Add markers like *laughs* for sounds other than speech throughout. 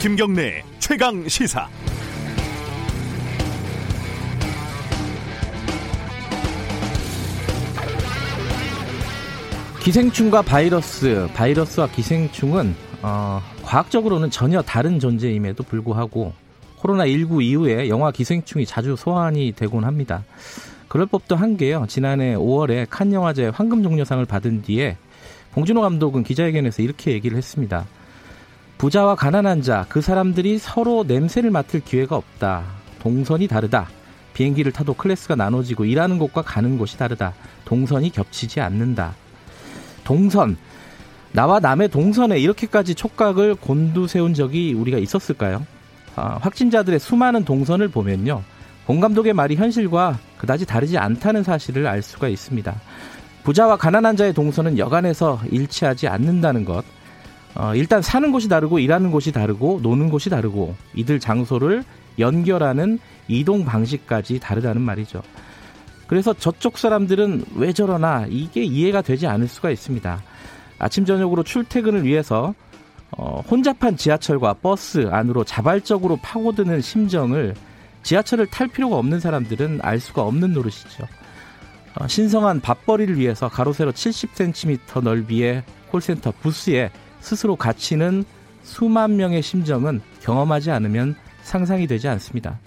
김경래 최강 시사. 기생충과 바이러스, 바이러스와 기생충은 어, 과학적으로는 전혀 다른 존재임에도 불구하고 코로나19 이후에 영화 기생충이 자주 소환이 되곤 합니다. 그럴 법도 한 게요. 지난해 5월에 칸 영화제 황금 종려상을 받은 뒤에 봉준호 감독은 기자회견에서 이렇게 얘기를 했습니다. 부자와 가난한 자, 그 사람들이 서로 냄새를 맡을 기회가 없다. 동선이 다르다. 비행기를 타도 클래스가 나눠지고 일하는 곳과 가는 곳이 다르다. 동선이 겹치지 않는다. 동선. 나와 남의 동선에 이렇게까지 촉각을 곤두세운 적이 우리가 있었을까요? 아, 확진자들의 수많은 동선을 보면요. 본 감독의 말이 현실과 그다지 다르지 않다는 사실을 알 수가 있습니다. 부자와 가난한 자의 동선은 여간에서 일치하지 않는다는 것. 어, 일단 사는 곳이 다르고 일하는 곳이 다르고 노는 곳이 다르고 이들 장소를 연결하는 이동 방식까지 다르다는 말이죠. 그래서 저쪽 사람들은 왜 저러나 이게 이해가 되지 않을 수가 있습니다. 아침 저녁으로 출퇴근을 위해서 어, 혼잡한 지하철과 버스 안으로 자발적으로 파고드는 심정을 지하철을 탈 필요가 없는 사람들은 알 수가 없는 노릇이죠. 어, 신성한 밥벌이를 위해서 가로 세로 70cm 넓이의 콜센터 부스에 스스로 갇히는 수만 명의 심정은 경험하지 않으면 상상이 되지 않습니다.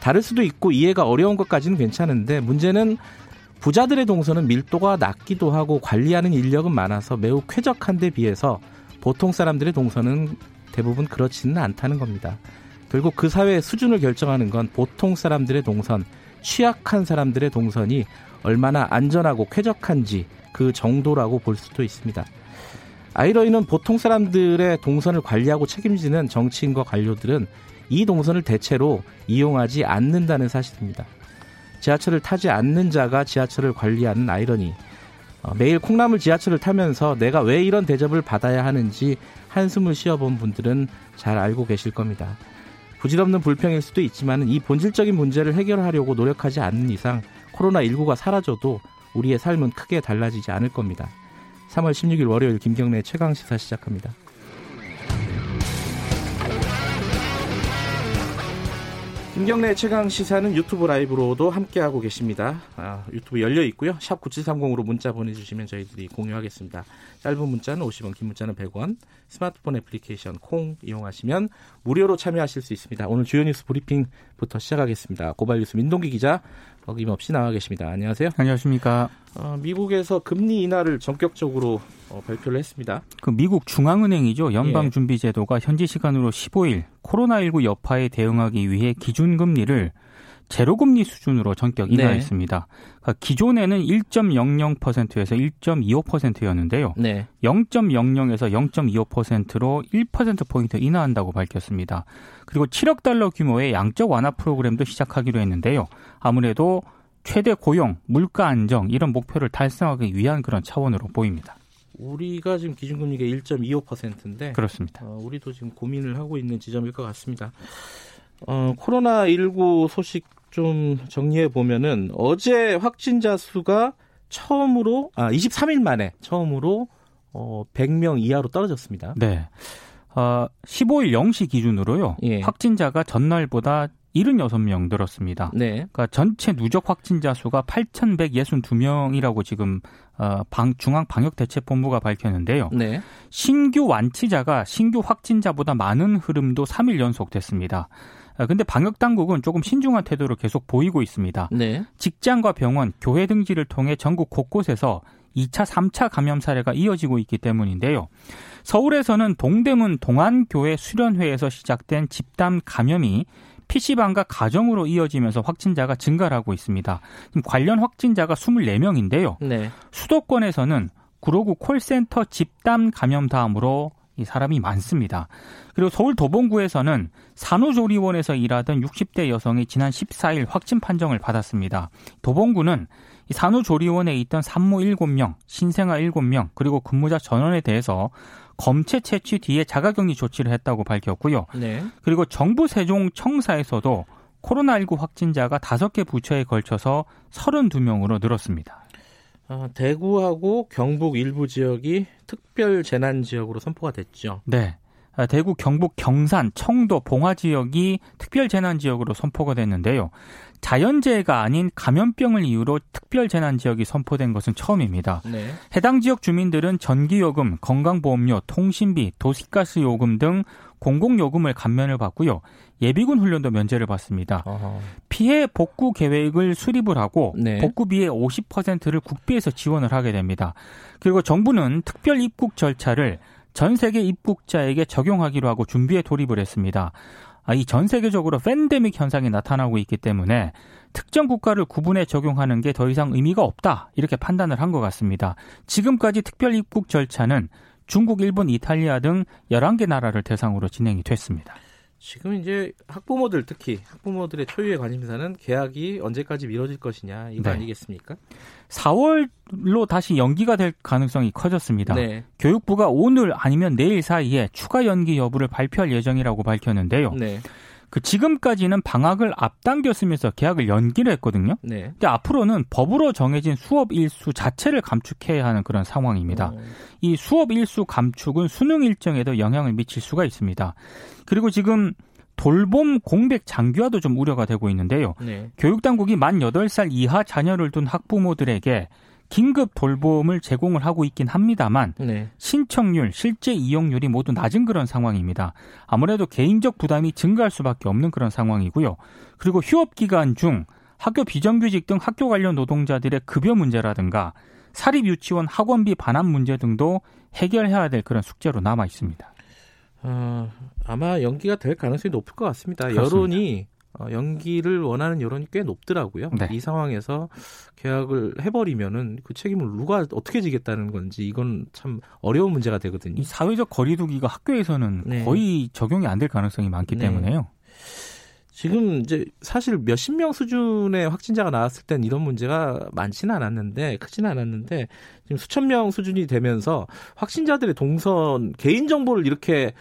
다를 수도 있고 이해가 어려운 것까지는 괜찮은데 문제는 부자들의 동선은 밀도가 낮기도 하고 관리하는 인력은 많아서 매우 쾌적한 데 비해서 보통 사람들의 동선은 대부분 그렇지는 않다는 겁니다. 결국 그 사회의 수준을 결정하는 건 보통 사람들의 동선, 취약한 사람들의 동선이 얼마나 안전하고 쾌적한지 그 정도라고 볼 수도 있습니다. 아이러니는 보통 사람들의 동선을 관리하고 책임지는 정치인과 관료들은 이 동선을 대체로 이용하지 않는다는 사실입니다. 지하철을 타지 않는 자가 지하철을 관리하는 아이러니. 어, 매일 콩나물 지하철을 타면서 내가 왜 이런 대접을 받아야 하는지 한숨을 쉬어본 분들은 잘 알고 계실 겁니다. 부질없는 불평일 수도 있지만 이 본질적인 문제를 해결하려고 노력하지 않는 이상 코로나19가 사라져도 우리의 삶은 크게 달라지지 않을 겁니다. 3월 16일 월요일 김경래 최강 시사 시작합니다. 김경래 최강 시사는 유튜브 라이브로도 함께하고 계십니다. 아, 유튜브 열려 있고요. 샵 9730으로 문자 보내주시면 저희들이 공유하겠습니다. 짧은 문자는 50원, 긴 문자는 100원, 스마트폰 애플리케이션 콩 이용하시면 무료로 참여하실 수 있습니다. 오늘 주요 뉴스 브리핑부터 시작하겠습니다. 고발 뉴스 민동기 기자 어김없이 나와 계십니다. 안녕하세요. 안녕하십니까. 어, 미국에서 금리 인하를 전격적으로 어, 발표를 했습니다. 그 미국 중앙은행이죠. 연방준비제도가 현지 시간으로 15일 코로나19 여파에 대응하기 위해 기준금리를 제로금리 수준으로 전격 네. 인하했습니다. 네. 그러니까 기존에는 1.00%에서 1.25%였는데요. 네. 0.00에서 0.25%로 1%포인트 인하한다고 밝혔습니다. 그리고 7억 달러 규모의 양적 완화 프로그램도 시작하기로 했는데요. 아무래도 최대 고용, 물가 안정 이런 목표를 달성하기 위한 그런 차원으로 보입니다. 우리가 지금 기준금리가 1.25%인데 그렇습니다. 어, 우리도 지금 고민을 하고 있는 지점일 것 같습니다. 어, 코로나19 소식 좀 정리해 보면은 어제 확진자 수가 처음으로 아 23일 만에 처음으로 어 100명 이하로 떨어졌습니다. 네. 어 15일 0시 기준으로요. 예. 확진자가 전날보다 76명 늘었습니다. 네. 그러니까 전체 누적 확진자 수가 8,162명이라고 지금 어, 방, 중앙 방역 대책 본부가 밝혔는데요. 네. 신규 완치자가 신규 확진자보다 많은 흐름도 3일 연속 됐습니다. 아, 근데 방역 당국은 조금 신중한 태도를 계속 보이고 있습니다. 네. 직장과 병원, 교회 등지를 통해 전국 곳곳에서 2차, 3차 감염 사례가 이어지고 있기 때문인데요. 서울에서는 동대문 동안교회 수련회에서 시작된 집단 감염이 PC방과 가정으로 이어지면서 확진자가 증가를 하고 있습니다. 관련 확진자가 24명인데요. 네. 수도권에서는 구로구 콜센터 집단 감염 다음으로 이 사람이 많습니다. 그리고 서울 도봉구에서는 산후조리원에서 일하던 60대 여성이 지난 14일 확진 판정을 받았습니다. 도봉구는 이 산후조리원에 있던 산모 7명, 신생아 7명, 그리고 근무자 전원에 대해서 검체 채취 뒤에 자가격리 조치를 했다고 밝혔고요. 네. 그리고 정부 세종청사에서도 코로나19 확진자가 5개 부처에 걸쳐서 32명으로 늘었습니다. 아, 대구하고 경북 일부 지역이 특별 재난 지역으로 선포가 됐죠. 네. 아, 대구, 경북, 경산, 청도, 봉화 지역이 특별 재난 지역으로 선포가 됐는데요. 자연재해가 아닌 감염병을 이유로 특별 재난 지역이 선포된 것은 처음입니다. 네. 해당 지역 주민들은 전기요금, 건강보험료, 통신비, 도시가스 요금 등 공공요금을 감면을 받고요. 예비군 훈련도 면제를 받습니다. 어허. 피해 복구 계획을 수립을 하고 네. 복구비의 50%를 국비에서 지원을 하게 됩니다. 그리고 정부는 특별 입국 절차를 전 세계 입국자에게 적용하기로 하고 준비에 돌입을 했습니다. 아, 이전 세계적으로 팬데믹 현상이 나타나고 있기 때문에 특정 국가를 구분해 적용하는 게 더 이상 의미가 없다 이렇게 판단을 한 것 같습니다. 지금까지 특별 입국 절차는 중국, 일본, 이탈리아 등 11개 나라를 대상으로 진행이 됐습니다. 지금 이제 학부모들 특히 학부모들의 초유의 관심사는 계약이 언제까지 미뤄질 것이냐 이거 네. 아니겠습니까? 4월로 다시 연기가 될 가능성이 커졌습니다. 네. 교육부가 오늘 아니면 내일 사이에 추가 연기 여부를 발표할 예정이라고 밝혔는데요. 네. 그 지금까지는 방학을 앞당겼으면서 계약을 연기를 했거든요. 네. 근데 앞으로는 법으로 정해진 수업 일수 자체를 감축해야 하는 그런 상황입니다. 오. 어. 이 수업 일수 감축은 수능 일정에도 영향을 미칠 수가 있습니다. 그리고 지금 돌봄 공백 장기화도 좀 우려가 되고 있는데요. 네. 교육당국이 만 8살 이하 자녀를 둔 학부모들에게 긴급 돌봄을 제공을 하고 있긴 합니다만 네. 신청률, 실제 이용률이 모두 낮은 그런 상황입니다. 아무래도 개인적 부담이 증가할 수밖에 없는 그런 상황이고요. 그리고 휴업 기간 중 학교 비정규직 등 학교 관련 노동자들의 급여 문제라든가 사립 유치원 학원비 반환 문제 등도 해결해야 될 그런 숙제로 남아 있습니다. 어, 아마 연기가 될 가능성이 높을 것 같습니다. 그렇습니다. 여론이 어, 연기를 원하는 여론이 꽤 높더라고요. 네. 이 상황에서 계약을 해버리면은 그 책임을 누가 어떻게 지겠다는 건지 이건 참 어려운 문제가 되거든요. 이 사회적 거리두기가 학교에서는 네. 거의 적용이 안 될 가능성이 많기 네. 때문에요. 지금 이제 사실 몇십 명 수준의 확진자가 나왔을 땐 이런 문제가 많지는 않았는데 크지는 않았는데 지금 수천 명 수준이 되면서 확진자들의 동선 개인 정보를 이렇게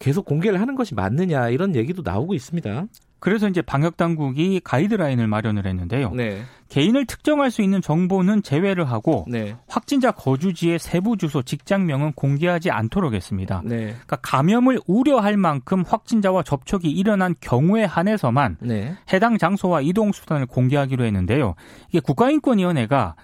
계속 공개를 하는 것이 맞느냐 이런 얘기도 나오고 있습니다. 그래서 이제 방역 당국이 가이드라인을 마련을 했는데요. 네. 개인을 특정할 수 있는 정보는 제외를 하고 네. 확진자 거주지의 세부 주소, 직장명은 공개하지 않도록 했습니다. 네. 그러니까 감염을 우려할 만큼 확진자와 접촉이 일어난 경우에 한해서만 네. 해당 장소와 이동 수단을 공개하기로 했는데요. 이게 국가인권위원회가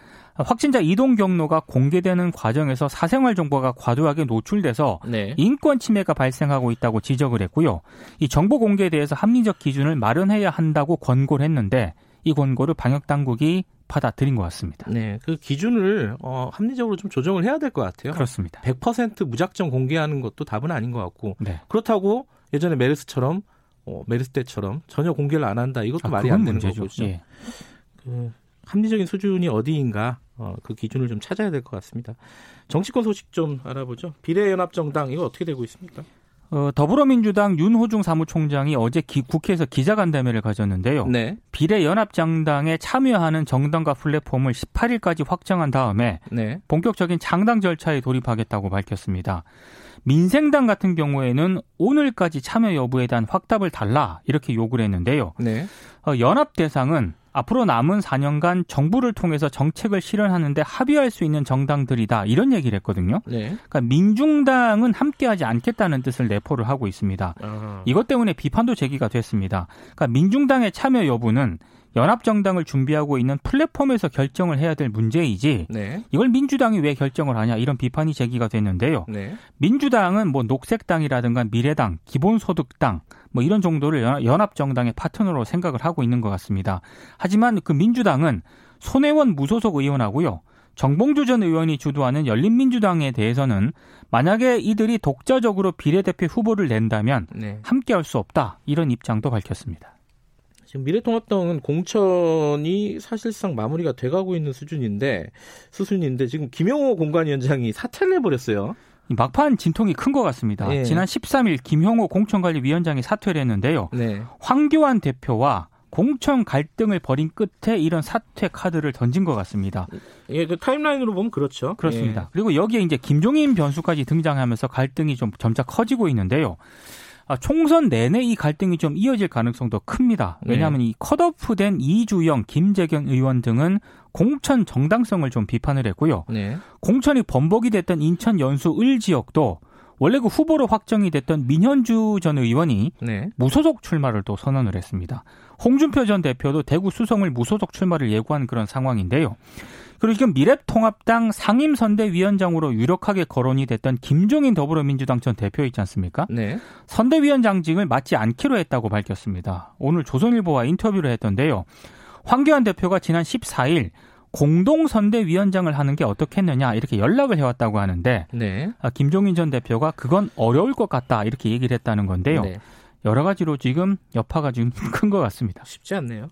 확진자 이동 경로가 공개되는 과정에서 사생활 정보가 과도하게 노출돼서 네. 인권 침해가 발생하고 있다고 지적을 했고요. 이 정보 공개에 대해서 합리적 기준을 마련해야 한다고 권고를 했는데 이 권고를 방역 당국이 받아들인 것 같습니다. 네, 그 기준을 어, 합리적으로 좀 조정을 해야 될 것 같아요. 그렇습니다. 100% 무작정 공개하는 것도 답은 아닌 것 같고 네. 그렇다고 예전에 메르스처럼 어, 메르스 때처럼 전혀 공개를 안 한다 이것도 아, 말이 안 되는 문제죠. 거죠. 예. 그 합리적인 수준이 어디인가 어, 그 기준을 좀 찾아야 될 것 같습니다. 정치권 소식 좀 알아보죠. 비례연합정당 이거 어떻게 되고 있습니까? 어, 더불어민주당 윤호중 사무총장이 어제 기, 국회에서 기자간담회를 가졌는데요. 네. 비례연합정당에 참여하는 정당과 플랫폼을 18일까지 확정한 다음에 네. 본격적인 창당 절차에 돌입하겠다고 밝혔습니다. 민생당 같은 경우에는 오늘까지 참여 여부에 대한 확답을 달라 이렇게 요구를 했는데요. 네. 어, 연합 대상은 앞으로 남은 4년간 정부를 통해서 정책을 실현하는데 합의할 수 있는 정당들이다 이런 얘기를 했거든요. 네. 그러니까 민중당은 함께하지 않겠다는 뜻을 내포를 하고 있습니다. 아하. 이것 때문에 비판도 제기가 됐습니다. 그러니까 민중당의 참여 여부는 연합정당을 준비하고 있는 플랫폼에서 결정을 해야 될 문제이지 네. 이걸 민주당이 왜 결정을 하냐 이런 비판이 제기가 됐는데요. 네. 민주당은 뭐 녹색당이라든가 미래당, 기본소득당 뭐 이런 정도를 연합정당의 파트너로 생각을 하고 있는 것 같습니다. 하지만 그 민주당은 손혜원 무소속 의원하고요. 정봉주 전 의원이 주도하는 열린민주당에 대해서는 만약에 이들이 독자적으로 비례대표 후보를 낸다면 네. 함께할 수 없다 이런 입장도 밝혔습니다. 지금 미래통합당은 공천이 사실상 마무리가 돼가고 있는 수준인데 수순인데 지금 김영호 공관위원장이 사퇴를 해버렸어요. 막판 진통이 큰 것 같습니다. 네. 지난 13일 김형호 공천관리위원장이 사퇴를 했는데요. 네. 황교안 대표와 공천 갈등을 벌인 끝에 이런 사퇴 카드를 던진 것 같습니다. 예, 그 타임라인으로 보면 그렇죠. 그렇습니다. 예. 그리고 여기에 이제 김종인 변수까지 등장하면서 갈등이 좀 점차 커지고 있는데요. 아, 총선 내내 이 갈등이 좀 이어질 가능성도 큽니다. 네. 왜냐하면 네. 이 컷오프된 이주영, 김재경 의원 등은 공천 정당성을 좀 비판을 했고요. 네. 공천이 번복이 됐던 인천 연수 을 지역도 원래 그 후보로 확정이 됐던 민현주 전 의원이 네. 무소속 출마를 또 선언을 했습니다. 홍준표 전 대표도 대구 수성을 무소속 출마를 예고한 그런 상황인데요. 그리고 지금 미래통합당 상임선대위원장으로 유력하게 거론이 됐던 김종인 더불어민주당 전 대표 있지 않습니까? 네. 선대위원장직을 맡지 않기로 했다고 밝혔습니다. 오늘 조선일보와 인터뷰를 했던데요. 황교안 대표가 지난 14일 공동선대위원장을 하는 게 어떻겠느냐 이렇게 연락을 해왔다고 하는데 네. 아, 김종인 전 대표가 그건 어려울 것 같다 이렇게 얘기를 했다는 건데요. 네. 여러 가지로 지금 여파가 지금 *laughs* 큰 것 같습니다. 쉽지 않네요.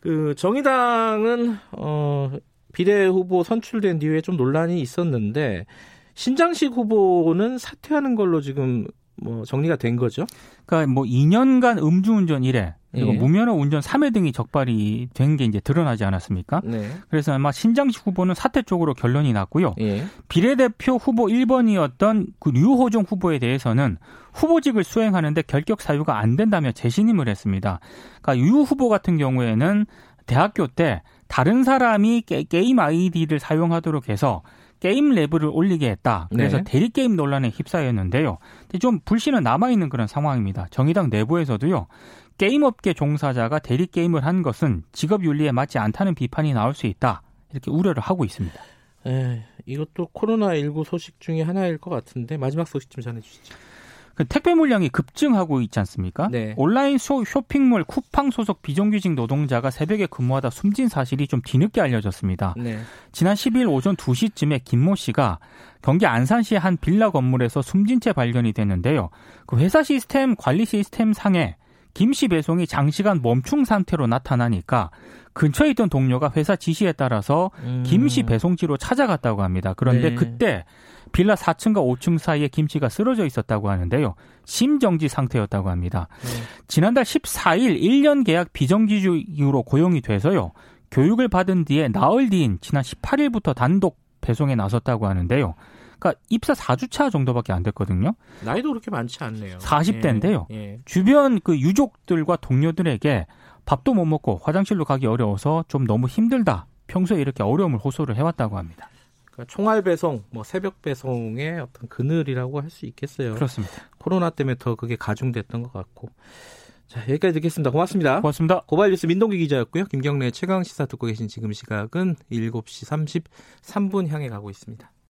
그 정의당은 어 비례 후보 선출된 뒤에 좀 논란이 있었는데 신장식 후보는 사퇴하는 걸로 지금 뭐 정리가 된 거죠. 그러니까 뭐 2년간 음주운전 1회 그리고 예. 무면허 운전 3회 등이 적발이 된 게 이제 드러나지 않았습니까? 네. 그래서 아마 신장식 후보는 사퇴 쪽으로 결론이 났고요. 예. 비례대표 후보 1번이었던 그 류호정 후보에 대해서는 후보직을 수행하는데 결격 사유가 안 된다며 재신임을 했습니다. 그러니까 유 후보 같은 경우에는 대학교 때 다른 사람이 게, 임 아이디를 사용하도록 해서 게임 레벨을 올리게 했다. 그래서 네. 대리 게임 논란에 휩싸였는데요. 좀 불신은 남아 있는 그런 상황입니다. 정의당 내부에서도요. 게임업계 종사자가 대리 게임을 한 것은 직업 윤리에 맞지 않다는 비판이 나올 수 있다. 이렇게 우려를 하고 있습니다. 에, 이것도 코로나 19 소식 중에 하나일 것 같은데 마지막 소식 좀 전해 주시죠. 그 택배 물량이 급증하고 있지 않습니까? 네. 온라인 쇼, 쇼핑몰 쿠팡 소속 비정규직 노동자가 새벽에 근무하다 숨진 사실이 좀 뒤늦게 알려졌습니다. 네. 지난 10일 오전 2시쯤에 김모 씨가 경기 안산시의 한 빌라 건물에서 숨진 채 발견이 됐는데요. 그 회사 시스템 관리 시스템 상에 김씨 배송이 장시간 멈춤 상태로 나타나니까 근처에 있던 동료가 회사 지시에 따라서 음. 김씨 배송지로 찾아갔다고 합니다. 그런데 네. 그때 빌라 4층과 5층 사이에 김씨가 쓰러져 있었다고 하는데요. 심정지 상태였다고 합니다. 네. 지난달 14일 1년 계약 비정규직으로 고용이 돼서요. 교육을 받은 뒤에 나흘 뒤인 지난 18일부터 단독 배송에 나섰다고 하는데요. 그러니까 입사 4주차 정도밖에 안 됐거든요. 나이도 그렇게 많지 않네요. 40대인데요. 예, 예. 주변 그 유족들과 동료들에게 밥도 못 먹고 화장실로 가기 어려워서 좀 너무 힘들다. 평소에 이렇게 어려움을 호소를 해왔다고 합니다. 그러니까 총알 배송, 뭐 새벽 배송의 어떤 그늘이라고 할 수 있겠어요. 그렇습니다. 코로나 때문에 더 그게 가중됐던 것 같고. 자, 여기까지 듣겠습니다. 고맙습니다. 고맙습니다. 고발 뉴스 민동기 기자였고요. 김경래 최강 시사 듣고 계신 지금 시각은 7시 33분 향해 가고 있습니다.